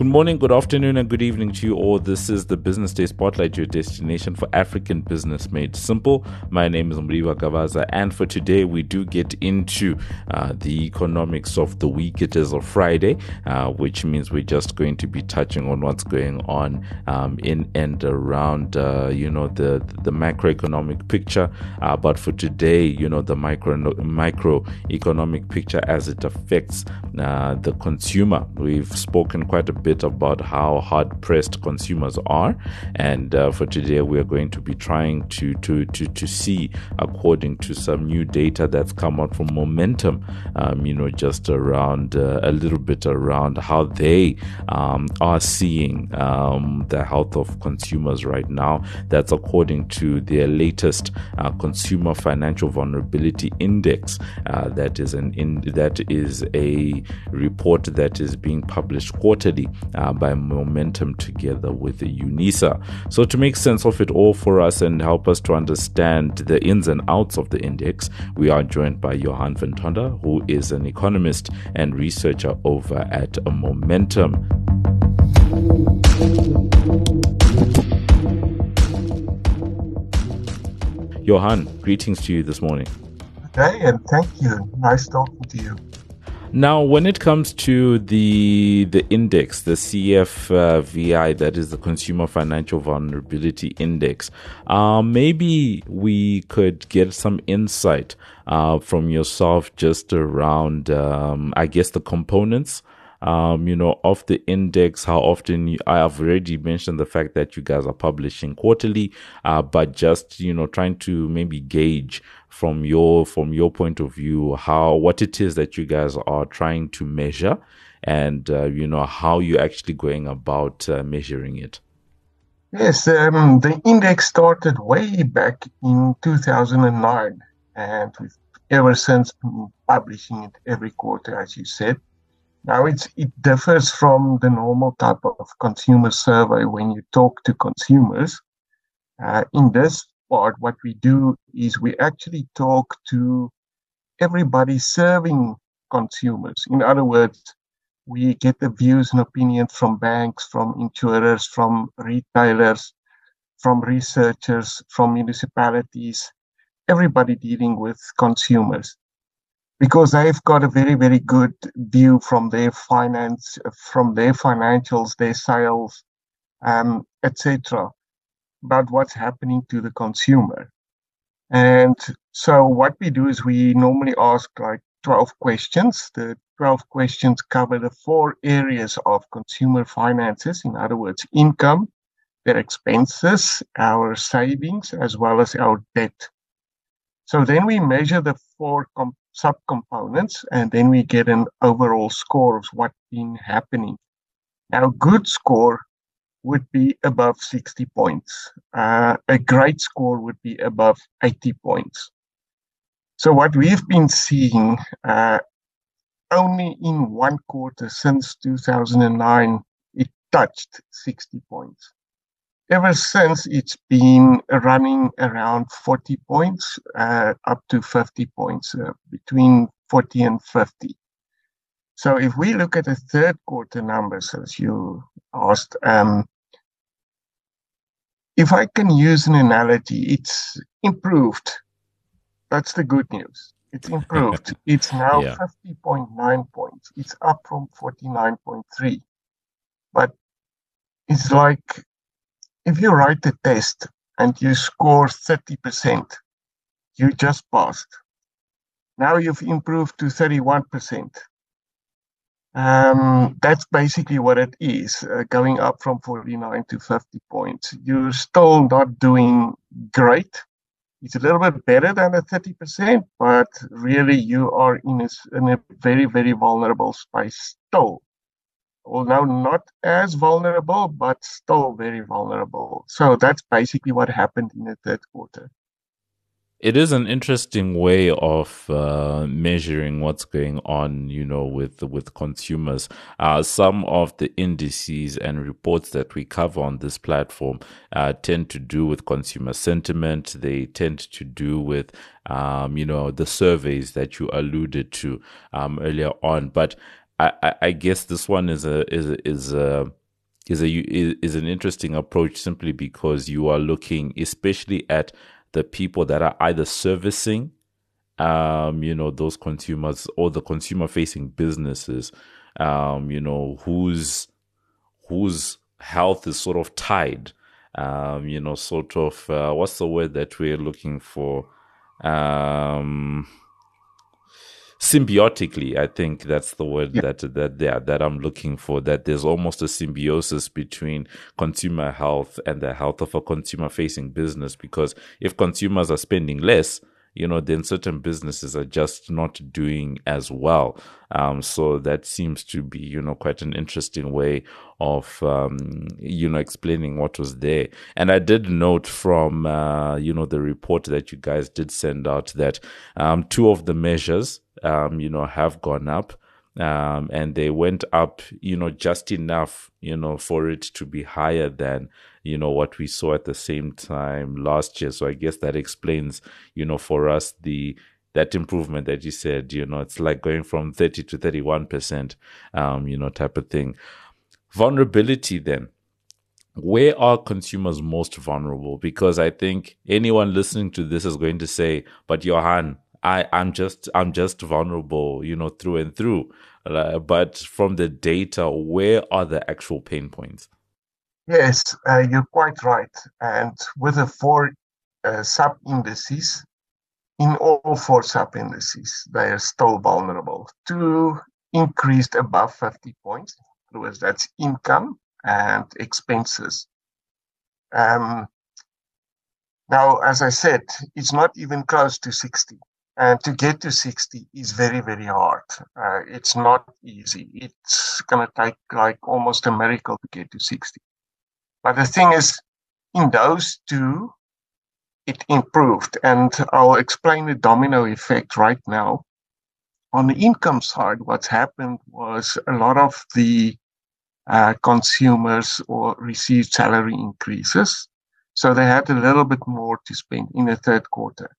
Good morning, good afternoon, and good evening to you all. This is the Business Day Spotlight, your destination for African business made simple. My name is Mudiwa Gavaza, and for today, we do get into uh, the economics of the week. It is a Friday, uh, which means we're just going to be touching on what's going on um, in and around, uh, you know, the the macroeconomic picture. Uh, but for today, you know, the micro microeconomic picture as it affects uh, the consumer. We've spoken quite a bit bit about how hard pressed consumers are. And uh, for today, we are going to be trying to, to, to, to see, according to some new data that's come out from Momentum, um, you know, just around uh, a little bit around how they um, are seeing um, the health of consumers right now. That's according to their latest uh, Consumer Financial Vulnerability Index. Uh, that is an in, that is a report that is being published quarterly uh, by Momentum together with UNISA. So, to make sense of it all for us and help us to understand the ins and outs of the index, we are joined by Johann Van Tonder, who is an economist and researcher over at Momentum. Johann, greetings to you this morning. Hey, and thank you. Nice talking to you. Now, when it comes to the the index, the CFVI, that is the Consumer Financial Vulnerability Index, uh, maybe we could get some insight uh, from yourself just around, um, I guess, the components um, you know, of the index, how often you, I have already mentioned the fact that you guys are publishing quarterly, uh, but just, you know, trying to maybe gauge from your, from your point of view, how, what it is that you guys are trying to measure and, uh, you know, how you're actually going about uh, measuring it. Yes, um, the index started way back in 2009, and we've ever since publishing it every quarter, as you said. Now it's it differs from the normal type of consumer survey when you talk to consumers. Uh, in this part, what we do is we actually talk to everybody serving consumers. In other words, we get the views and opinions from banks, from insurers, from retailers, from researchers, from municipalities, everybody dealing with consumers because they've got a very very good view from their finance from their financials their sales um, etc about what's happening to the consumer. And so what we do is we normally ask like 12 questions. The 12 questions cover the four areas of consumer finances in other words income their expenses our savings as well as our debt. So then we measure the four com- subcomponents, and then we get an overall score of what's been happening. Now, good score would be above 60 points. Uh, a great score would be above 80 points. So what we've been seeing uh, only in one quarter since 2009, it touched 60 points ever since it's been running around 40 points uh, up to 50 points, uh, between 40 and 50. So if we look at the third quarter numbers, as you asked, um, if I can use an analogy, it's improved. That's the good news. It's improved. it's now yeah. 50.9 points. It's up from 49.3. But it's like if you write the test and you score 30%, you just passed. Now you've improved to 31%. Um, that's basically what it is, uh, going up from 49 to 50 points. You're still not doing great. It's a little bit better than the 30%, but really you are in a, in a very, very vulnerable space still although not as vulnerable, but still very vulnerable. So that's basically what happened in the third quarter. It is an interesting way of uh, measuring what's going on, you know, with with consumers. Uh, some of the indices and reports that we cover on this platform uh, tend to do with consumer sentiment. They tend to do with, um, you know, the surveys that you alluded to um, earlier on. But I, I guess this one is a is is a is a is an interesting approach simply because you are looking especially at the people that are either servicing um you know those consumers or the consumer facing businesses um you know whose whose health is sort of tied um you know sort of uh, what's the word that we're looking for? Um symbiotically i think that's the word yeah. that that yeah, that i'm looking for that there's almost a symbiosis between consumer health and the health of a consumer facing business because if consumers are spending less you know, then certain businesses are just not doing as well. Um, so that seems to be, you know, quite an interesting way of, um, you know, explaining what was there. And I did note from, uh, you know, the report that you guys did send out that um, two of the measures, um, you know, have gone up um, and they went up, you know, just enough, you know, for it to be higher than, you know, what we saw at the same time last year. So I guess that explains, you know, for us the that improvement that you said, you know, it's like going from 30 to 31%, um, you know, type of thing. Vulnerability then. Where are consumers most vulnerable? Because I think anyone listening to this is going to say, but Johann, I I'm just I'm just vulnerable, you know, through and through. Uh, but from the data, where are the actual pain points? Yes, uh, you're quite right. And with the four uh, sub indices, in all four sub indices, they are still vulnerable. Two increased above 50 points, that's income and expenses. Um, now, as I said, it's not even close to 60. And to get to 60 is very, very hard. Uh, it's not easy. It's going to take like almost a miracle to get to 60. But the thing is, in those two, it improved. And I'll explain the domino effect right now. On the income side, what's happened was a lot of the uh, consumers or received salary increases. So they had a little bit more to spend in the third quarter.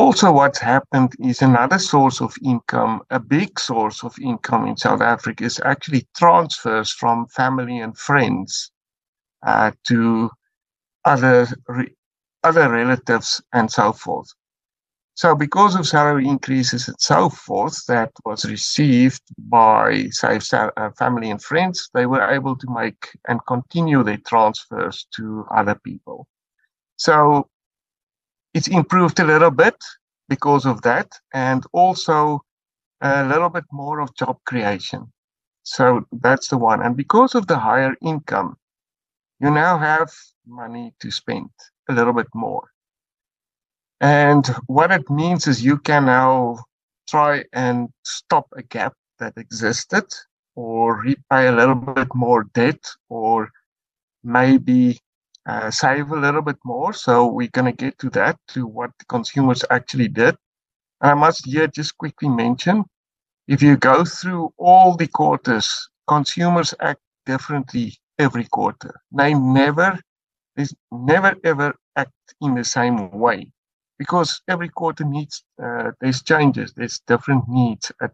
Also, what's happened is another source of income, a big source of income in South Africa is actually transfers from family and friends uh, to other re- other relatives and so forth. So, because of salary increases and so forth that was received by, say, uh, family and friends, they were able to make and continue their transfers to other people. So, it's improved a little bit because of that, and also a little bit more of job creation. So that's the one. And because of the higher income, you now have money to spend a little bit more. And what it means is you can now try and stop a gap that existed or repay a little bit more debt or maybe uh, save a little bit more. So we're going to get to that, to what the consumers actually did. And I must here just quickly mention, if you go through all the quarters, consumers act differently every quarter. They never, they never ever act in the same way because every quarter needs, uh, there's changes, there's different needs at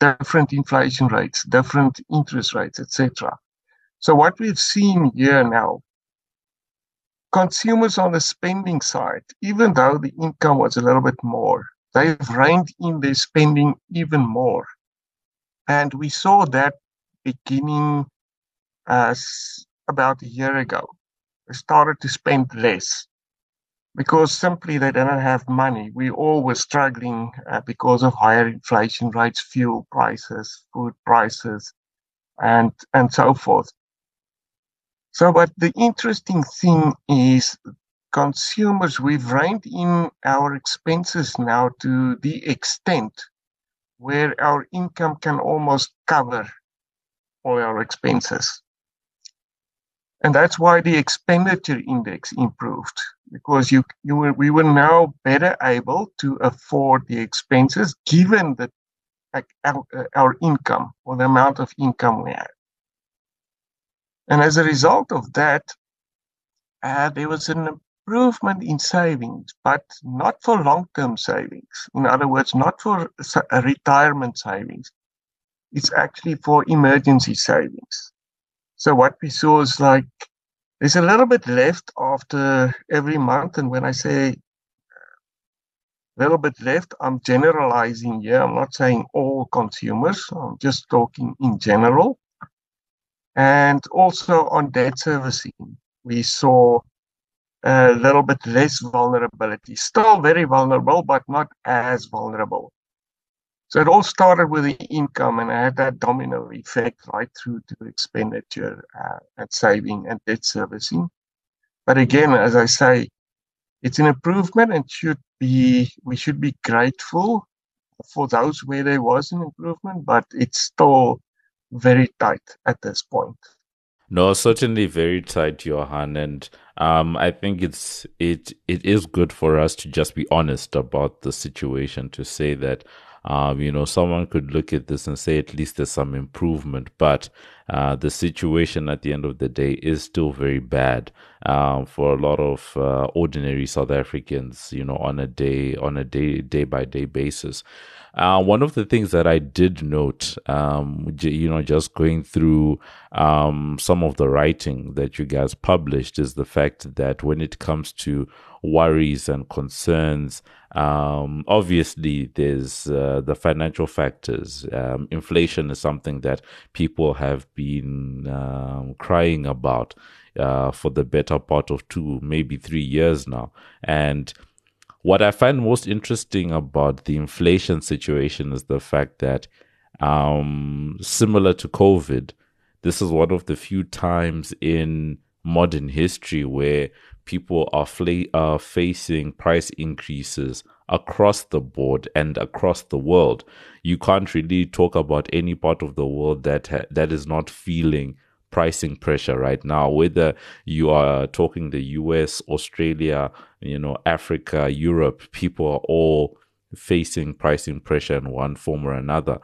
different inflation rates, different interest rates, etc. So what we've seen here now consumers on the spending side, even though the income was a little bit more, they've reined in their spending even more. And we saw that beginning as about a year ago. They started to spend less because simply they didn't have money. We all were struggling uh, because of higher inflation rates, fuel prices, food prices, and and so forth. So, but the interesting thing is consumers, we've reined in our expenses now to the extent where our income can almost cover all our expenses. And that's why the expenditure index improved because you, you were, we were now better able to afford the expenses given that our, our income or the amount of income we had. And as a result of that, uh, there was an improvement in savings, but not for long term savings. In other words, not for retirement savings, it's actually for emergency savings. So what we saw is like there's a little bit left after every month. And when I say a little bit left, I'm generalizing here. I'm not saying all consumers, I'm just talking in general. And also on debt servicing, we saw a little bit less vulnerability. Still very vulnerable, but not as vulnerable. So it all started with the income and I had that domino effect right through to expenditure uh, and saving and debt servicing. But again, as I say, it's an improvement and should be we should be grateful for those where there was an improvement, but it's still very tight at this point. No, certainly very tight, Johann, and um, I think it's it it is good for us to just be honest about the situation to say that um, you know, someone could look at this and say at least there's some improvement, but uh, the situation at the end of the day is still very bad um, for a lot of uh, ordinary South Africans. You know, on a day on a day day by day basis. Uh, one of the things that I did note, um, you know, just going through um, some of the writing that you guys published, is the fact that when it comes to worries and concerns, um, obviously there's uh, the financial factors. Um, inflation is something that people have been um, crying about. Uh, for the better part of two, maybe three years now. And what I find most interesting about the inflation situation is the fact that, um, similar to COVID, this is one of the few times in modern history where people are, fla- facing price increases across the board and across the world. You can't really talk about any part of the world that ha- that is not feeling pricing pressure right now, whether you are talking the US, Australia, you know, Africa, Europe, people are all facing pricing pressure in one form or another.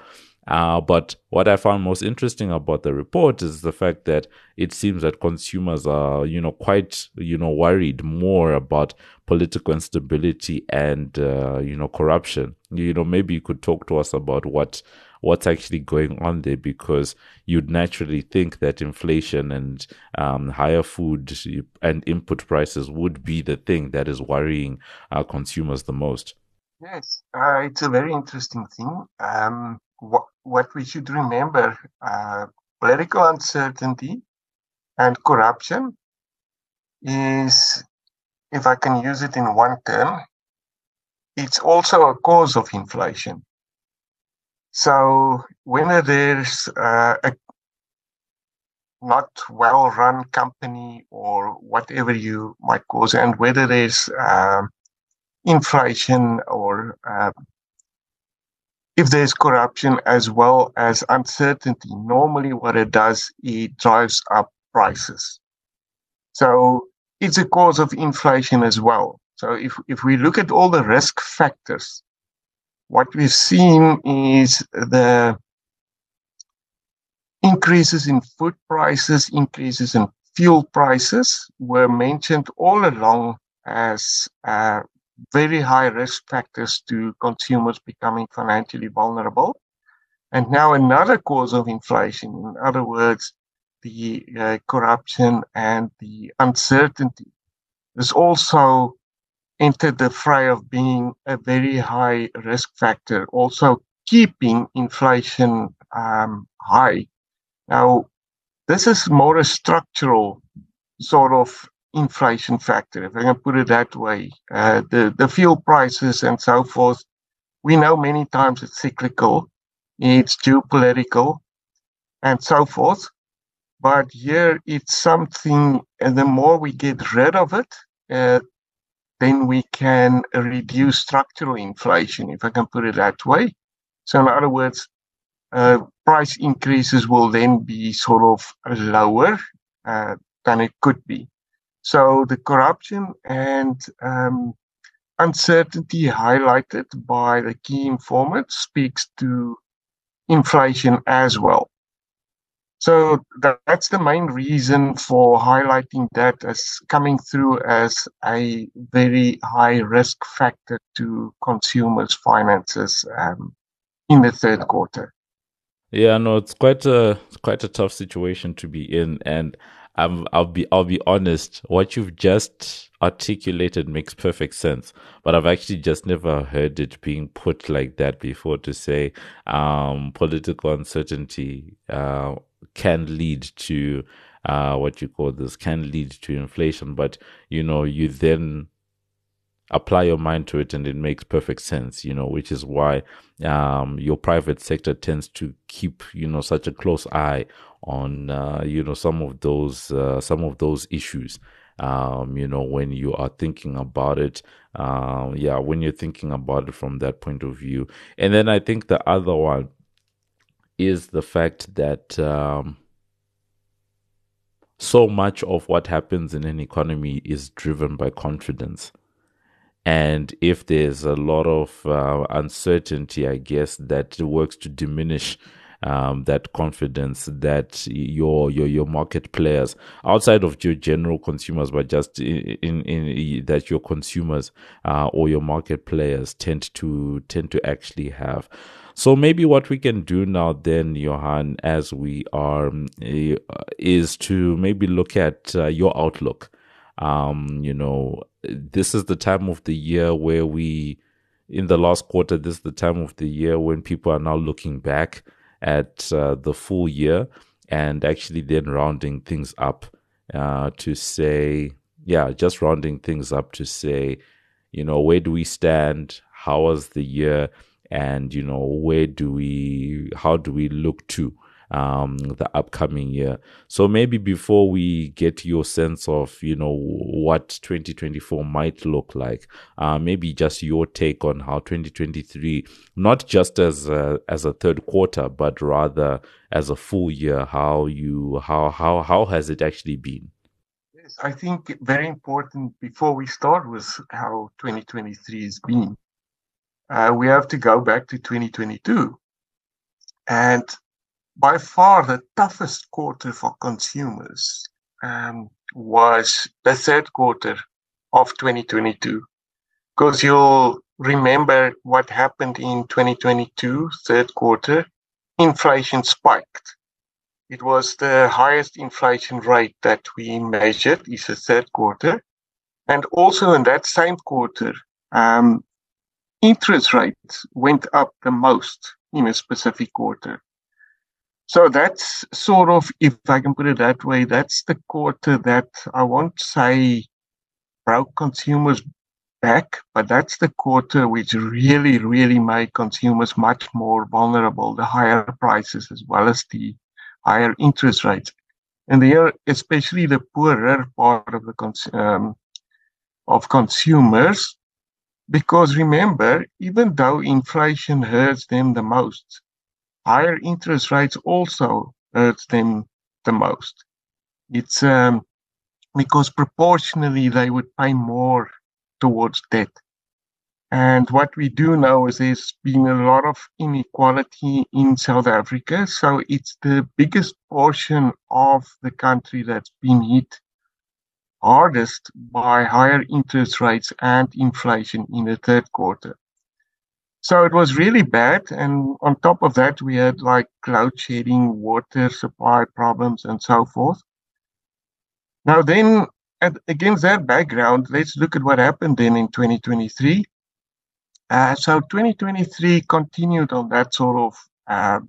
Uh, but what I found most interesting about the report is the fact that it seems that consumers are, you know, quite, you know, worried more about political instability and, uh, you know, corruption. You know, maybe you could talk to us about what what's actually going on there because you'd naturally think that inflation and um, higher food and input prices would be the thing that is worrying our consumers the most. Yes, uh, it's a very interesting thing. Um, what, we should remember uh, political uncertainty and corruption is, if I can use it in one term, it's also a cause of inflation. So when there's uh, a not well run company or whatever you might it, and whether there's uh, inflation or uh, if there's corruption as well as uncertainty, normally what it does, it drives up prices. So it's a cause of inflation as well. So if, if we look at all the risk factors what we've seen is the increases in food prices, increases in fuel prices were mentioned all along as uh, very high risk factors to consumers becoming financially vulnerable. And now another cause of inflation, in other words, the uh, corruption and the uncertainty is also entered the fray of being a very high risk factor, also keeping inflation um, high. Now, this is more a structural sort of inflation factor, if I can put it that way. Uh, the, the fuel prices and so forth, we know many times it's cyclical, it's geopolitical, and so forth. But here it's something, and the more we get rid of it, uh, then we can reduce structural inflation, if I can put it that way. So, in other words, uh, price increases will then be sort of lower uh, than it could be. So, the corruption and um, uncertainty highlighted by the key informant speaks to inflation as well. So that's the main reason for highlighting that as coming through as a very high risk factor to consumers' finances um, in the third quarter. Yeah, no, it's quite a quite a tough situation to be in, and I'm I'll be I'll be honest. What you've just articulated makes perfect sense, but I've actually just never heard it being put like that before. To say um, political uncertainty uh, can lead to uh, what you call this can lead to inflation, but you know you then apply your mind to it and it makes perfect sense you know which is why um, your private sector tends to keep you know such a close eye on uh, you know some of those uh, some of those issues. Um, you know when you are thinking about it um, yeah when you're thinking about it from that point of view. And then i think the other one is the fact that um, so much of what happens in an economy is driven by confidence. And if there's a lot of uh, uncertainty, I guess that works to diminish um, that confidence that your your your market players outside of your general consumers, but just in in, in that your consumers uh, or your market players tend to tend to actually have. So maybe what we can do now then, Johann, as we are, uh, is to maybe look at uh, your outlook um, you know, this is the time of the year where we, in the last quarter, this is the time of the year when people are now looking back at uh, the full year and actually then rounding things up uh, to say, yeah, just rounding things up to say, you know, where do we stand? How was the year? And, you know, where do we, how do we look to? Um, the upcoming year. So maybe before we get your sense of, you know, what 2024 might look like, uh, maybe just your take on how 2023, not just as a, as a third quarter, but rather as a full year, how you, how, how, how has it actually been? Yes, I think very important before we start with how 2023 has been. Uh, we have to go back to 2022. And by far the toughest quarter for consumers um, was the third quarter of 2022. Because you'll remember what happened in 2022, third quarter, inflation spiked. It was the highest inflation rate that we measured is the third quarter. And also in that same quarter, um, interest rates went up the most in a specific quarter. So that's sort of, if I can put it that way, that's the quarter that I won't say broke consumers back, but that's the quarter which really, really made consumers much more vulnerable, the higher prices as well as the higher interest rates. And there, especially the poorer part of the cons- um, of consumers, because remember, even though inflation hurts them the most, higher interest rates also hurt them the most. It's um, because proportionally they would pay more towards debt. And what we do know is there's been a lot of inequality in South Africa. So it's the biggest portion of the country that's been hit hardest by higher interest rates and inflation in the third quarter. So it was really bad. And on top of that, we had like load shedding, water supply problems, and so forth. Now, then, at, against that background, let's look at what happened then in 2023. Uh, so 2023 continued on that sort of uh,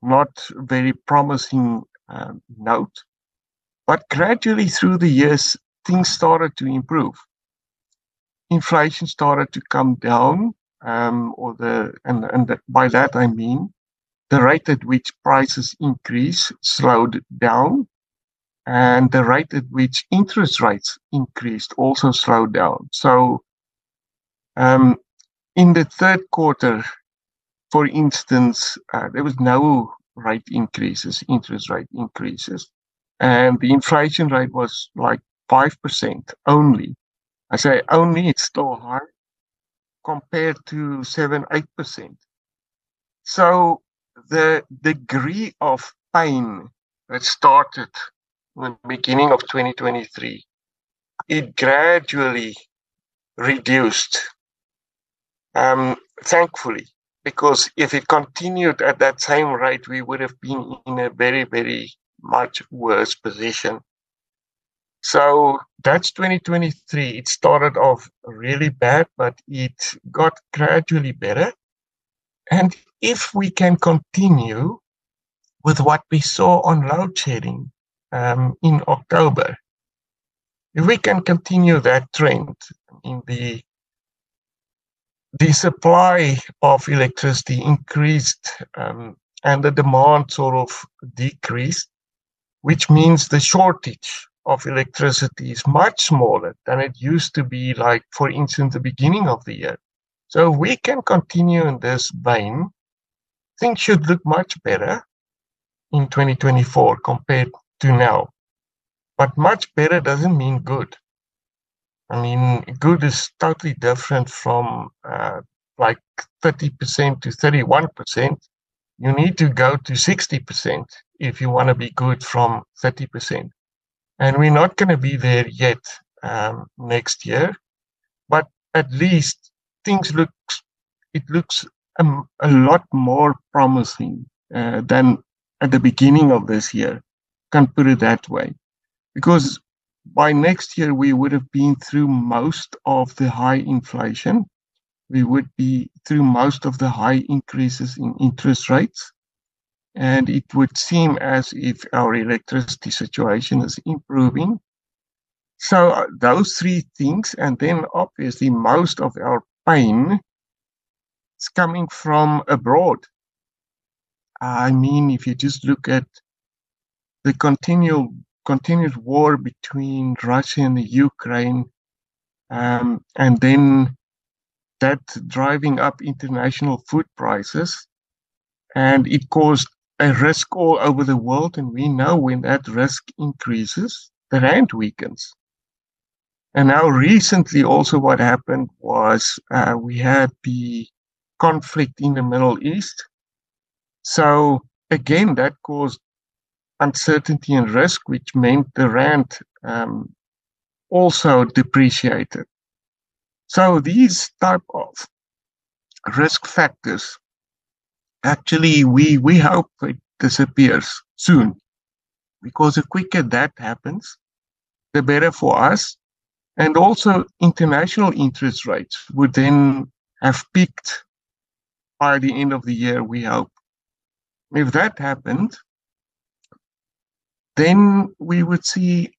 not very promising uh, note. But gradually through the years, things started to improve. Inflation started to come down um, or the and and by that I mean the rate at which prices increase slowed down, and the rate at which interest rates increased also slowed down. So, um, in the third quarter, for instance, uh, there was no rate increases, interest rate increases, and the inflation rate was like five percent only. I say only; it's still high compared to 7 8%. So the degree of pain that started in the beginning of 2023, it gradually reduced. Um, thankfully, because if it continued at that same rate, we would have been in a very, very much worse position. So that's 2023. It started off really bad, but it got gradually better. And if we can continue with what we saw on load shedding um, in October, if we can continue that trend in the the supply of electricity increased um, and the demand sort of decreased, which means the shortage of electricity is much smaller than it used to be, like, for instance, the beginning of the year. So if we can continue in this vein, things should look much better in 2024 compared to now. But much better doesn't mean good. I mean, good is totally different from uh, like 30% to 31%. You need to go to 60% if you want to be good from 30%. And we're not going to be there yet um, next year, but at least things look, it looks a, a lot more promising uh, than at the beginning of this year. Can put it that way. Because by next year, we would have been through most of the high inflation. We would be through most of the high increases in interest rates. And it would seem as if our electricity situation is improving. So, uh, those three things, and then obviously, most of our pain is coming from abroad. I mean, if you just look at the continual continued war between Russia and Ukraine, um, and then that driving up international food prices, and it caused a risk all over the world. And we know when that risk increases, the rand weakens. And now, recently, also what happened was uh, we had the conflict in the Middle East. So again, that caused uncertainty and risk, which meant the rand um, also depreciated. So these type of risk factors, actually, we we hope it disappears soon, because the quicker that happens, the better for us, and also international interest rates would then have peaked by the end of the year. We hope. If that happened, then we would see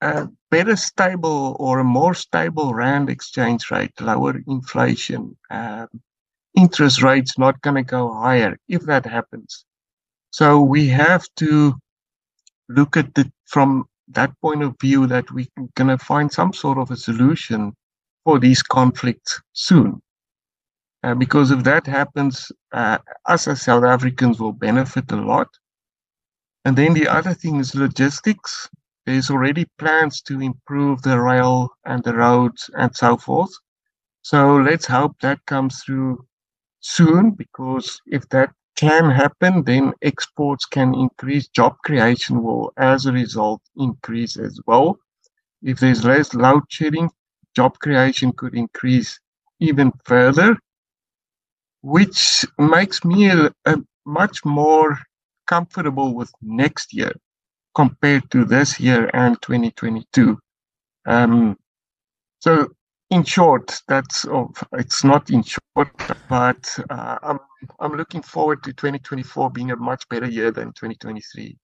a better stable or a more stable rand exchange rate, lower inflation, um, interest rates not going to go higher if that happens. So we have to look at it from that point of view that we're going to find some sort of a solution for these conflicts soon. Uh, because if that happens, uh, us as South Africans will benefit a lot. And then the other thing is logistics. There's already plans to improve the rail and the roads and so forth. So let's hope that comes through soon because if that can happen, then exports can increase. Job creation will, as a result, increase as well. If there's less load shedding, job creation could increase even further, which makes me a, a much more comfortable with next year compared to this year and 2022. Um, so, in short, that's oh, it's not in short, but uh, I'm I'm looking forward to 2024 being a much better year than 2023.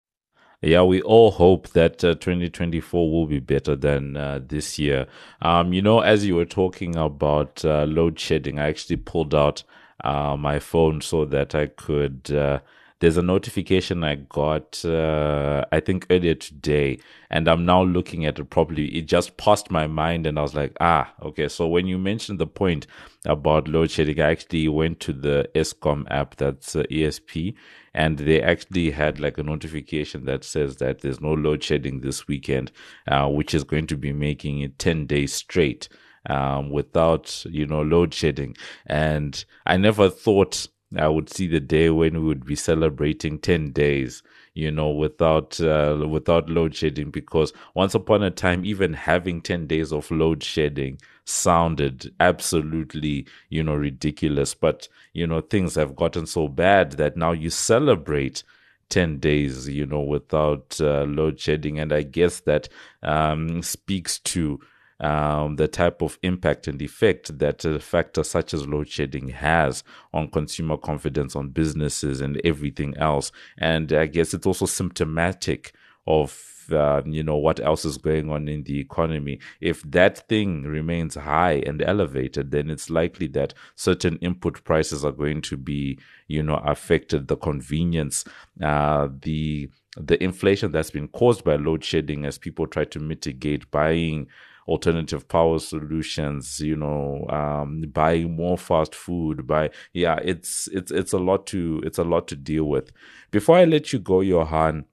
Yeah, we all hope that uh, 2024 will be better than uh, this year. Um, you know, as you were talking about uh, load shedding, I actually pulled out uh, my phone so that I could uh, there's a notification I got, uh, I think earlier today, and I'm now looking at it properly. It just passed my mind, and I was like, ah, okay. So when you mentioned the point about load shedding, I actually went to the Eskom app, that's uh, ESP, and they actually had like a notification that says that there's no load shedding this weekend, uh, which is going to be making it 10 days straight. Um, without you know load shedding and i never thought I would see the day when we would be celebrating 10 days, you know, without, uh, without load shedding. Because once upon a time, even having 10 days of load shedding sounded absolutely, you know, ridiculous. But, you know, things have gotten so bad that now you celebrate 10 days, you know, without uh, load shedding. And I guess that um, speaks to um, the type of impact and effect that a factor such as load shedding has on consumer confidence, on businesses, and everything else. And I guess it's also symptomatic of uh, you know what else is going on in the economy if that thing remains high and elevated then it's likely that certain input prices are going to be you know affected the convenience uh, the the inflation that's been caused by load shedding as people try to mitigate buying alternative power solutions you know um buying more fast food by yeah it's it's it's a lot to it's a lot to deal with before i let you go johann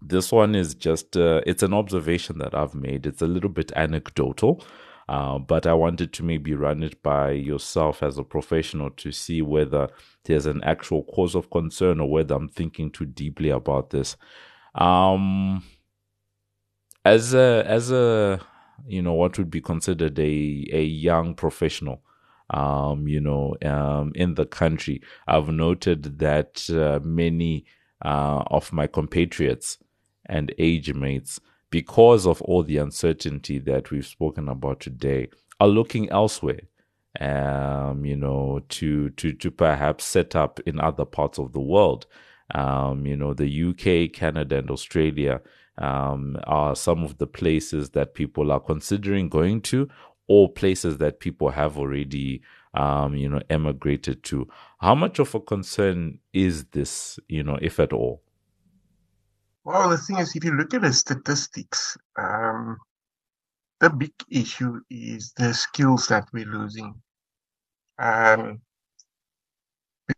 this one is just uh, it's an observation that i've made it's a little bit anecdotal uh, but I wanted to maybe run it by yourself as a professional to see whether there's an actual cause of concern or whether I'm thinking too deeply about this. Um, as a as a you know what would be considered a a young professional um you know um in the country. I've noted that uh, many uh, of my compatriots and age mates because of all the uncertainty that we've spoken about today are looking elsewhere um you know to to to perhaps set up in other parts of the world. Um you know the UK Canada and Australia um, are some of the places that people are considering going to or places that people have already um, you know emigrated to. How much of a concern is this you know if at all? Well the thing is if you look at the statistics um, the big issue is the skills that we're losing. Um,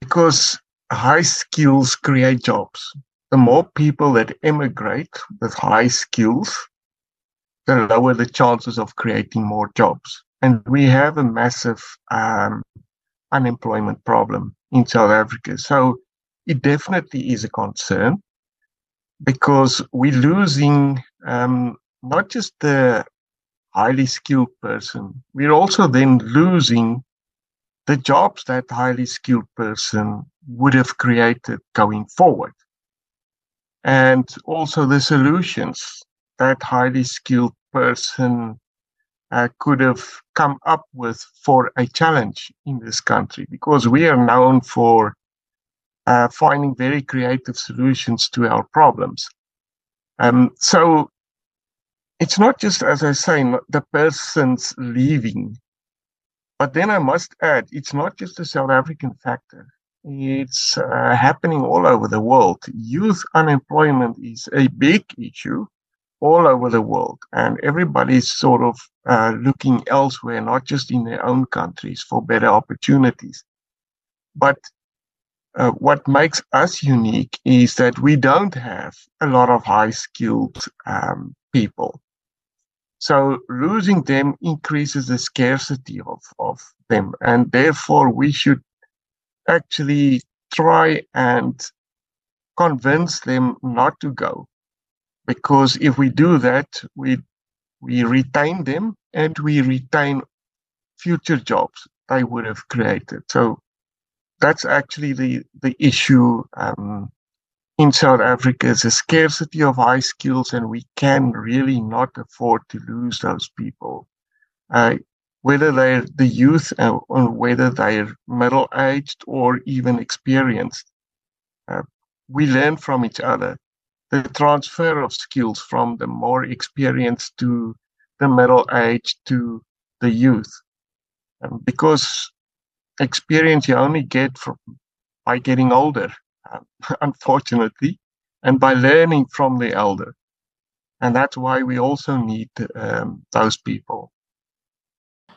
because high skills create jobs the more people that emigrate with high skills, the lower the chances of creating more jobs. And we have a massive um, unemployment problem in South Africa. So it definitely is a concern because we're losing um, not just the highly skilled person, we're also then losing the jobs that highly skilled person would have created going forward and also the solutions that highly skilled person uh, could have come up with for a challenge in this country because we are known for uh, finding very creative solutions to our problems. Um, so it's not just, as I say, the person's leaving, but then I must add, it's not just a South African factor. It's uh, happening all over the world. Youth unemployment is a big issue all over the world, and everybody's sort of uh, looking elsewhere, not just in their own countries, for better opportunities. But uh, what makes us unique is that we don't have a lot of high skilled um, people. So losing them increases the scarcity of, of them. And therefore, we should actually try and convince them not to go. Because if we do that, we we retain them and we retain future jobs they would have created. So that's actually the the issue um, in South Africa is a scarcity of high skills, and we can really not afford to lose those people. Uh, whether they're the youth or whether they're middle aged or even experienced. Uh, we learn from each other. The transfer of skills from the more experienced to the middle aged to the youth. Um, because experience you only get from by getting older, um, unfortunately, and by learning from the elder. And that's why we also need um, those people.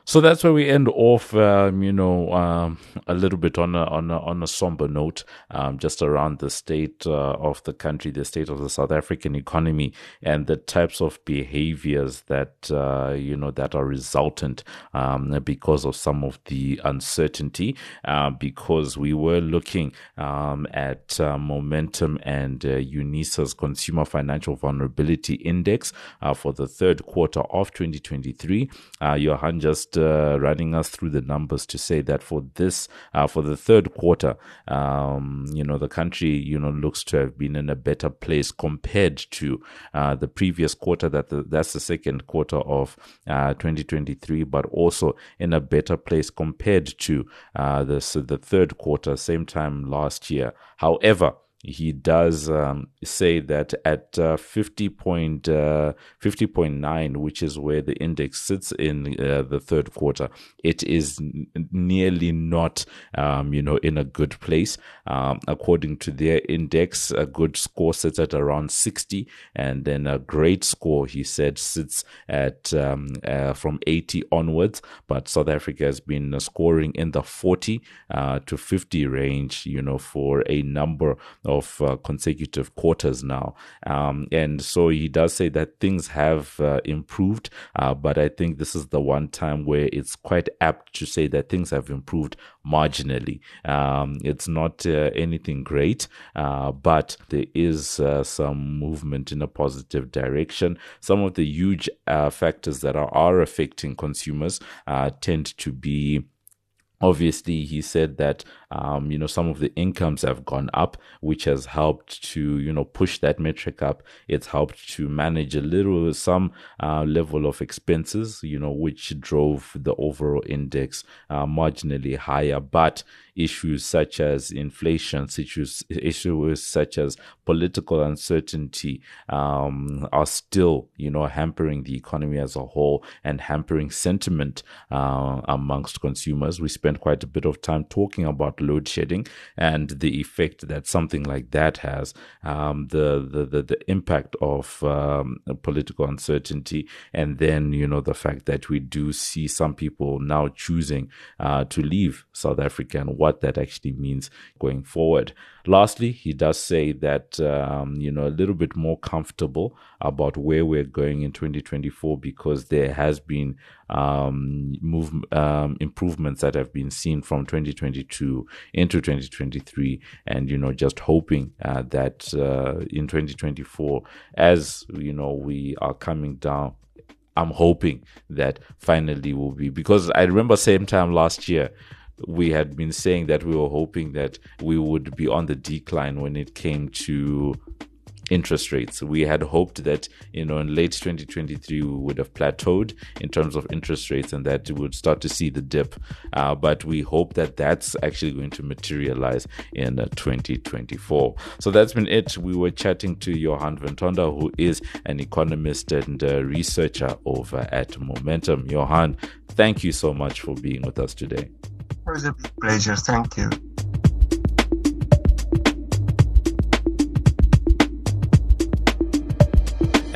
So that's where we end off, um, you know, um, a little bit on a, on a, on a somber note, um, just around the state uh, of the country, the state of the South African economy, and the types of behaviors that uh, you know that are resultant um, because of some of the uncertainty. Uh, because we were looking um, at uh, momentum and uh, UNISA's Consumer Financial Vulnerability Index uh, for the third quarter of 2023. Johann just uh, running us through the numbers to say that for this, uh, for the third quarter, um, you know, the country, you know, looks to have been in a better place compared to uh, the previous quarter. That the, that's the second quarter of uh, 2023, but also in a better place compared to uh, this the third quarter, same time last year. However, he does um, say that at uh, 50 point, uh, 50.9, which is where the index sits in uh, the third quarter, it is n- nearly not, um, you know, in a good place. Um, according to their index, a good score sits at around 60, and then a great score, he said, sits at um, uh, from 80 onwards. But South Africa has been scoring in the 40 uh, to 50 range, you know, for a number of uh, consecutive quarters now. Um, and so he does say that things have uh, improved, uh, but I think this is the one time where it's quite apt to say that things have improved marginally. Um, it's not uh, anything great, uh, but there is uh, some movement in a positive direction. Some of the huge factors that are, are affecting consumers tend to be Obviously, he said that um, you know some of the incomes have gone up, which has helped to you know push that metric up. It's helped to manage a little some uh, level of expenses, you know, which drove the overall index uh, marginally higher. But issues such as inflation, issues, issues such as political uncertainty um, are still, you know, hampering the economy as a whole and hampering sentiment uh, amongst consumers. We spent quite a bit of time talking about load shedding and the effect that something like that has, um, the, the, the, the, impact of um, political uncertainty, and then, you know, the fact that we do see some people now choosing uh, to leave South Africa and what that actually means going forward. Lastly, he does say that, um, you know, a little bit more comfortable about where we're going in 2024 because there has been um, move, um, improvements that have been seen from 2022 into 2023. And, you know, just hoping uh, that uh, in 2024, as, you know, we are coming down I'm hoping that finally will be because I remember same time last year we had been saying that we were hoping that we would be on the decline when it came to interest rates. We had hoped that, you know, in late 2023, we would have plateaued in terms of interest rates and that we would start to see the dip. Uh, but we hope that that's actually going to materialize in uh, 2024. So that's been it. We were chatting to Johann Van Tonder, who is an economist and researcher over at Momentum. Johann, thank you so much for being with us today. It was a pleasure. Thank you.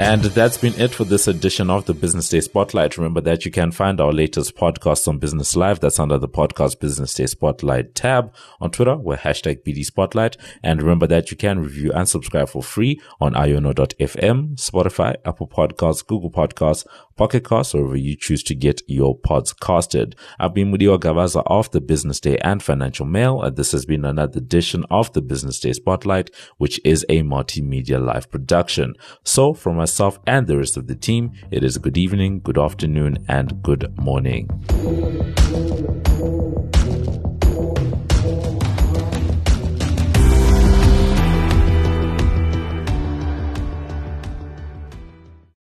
And that's been it for this edition of the Business Day Spotlight. Remember that you can find our latest podcast on Business Live. That's under the podcast Business Day Spotlight tab on Twitter. We're hashtag BD Spotlight. And remember that you can review and subscribe for free on iono.fm, Spotify, Apple Podcasts, Google Podcasts, Pocket Casts, or wherever you choose to get your pods casted. I've been Mudiwa Gavaza of the Business Day and Financial Mail. And this has been another edition of the Business Day Spotlight, which is a multimedia live production. So from myself and the rest of the team, it is a good evening, good afternoon, and good morning.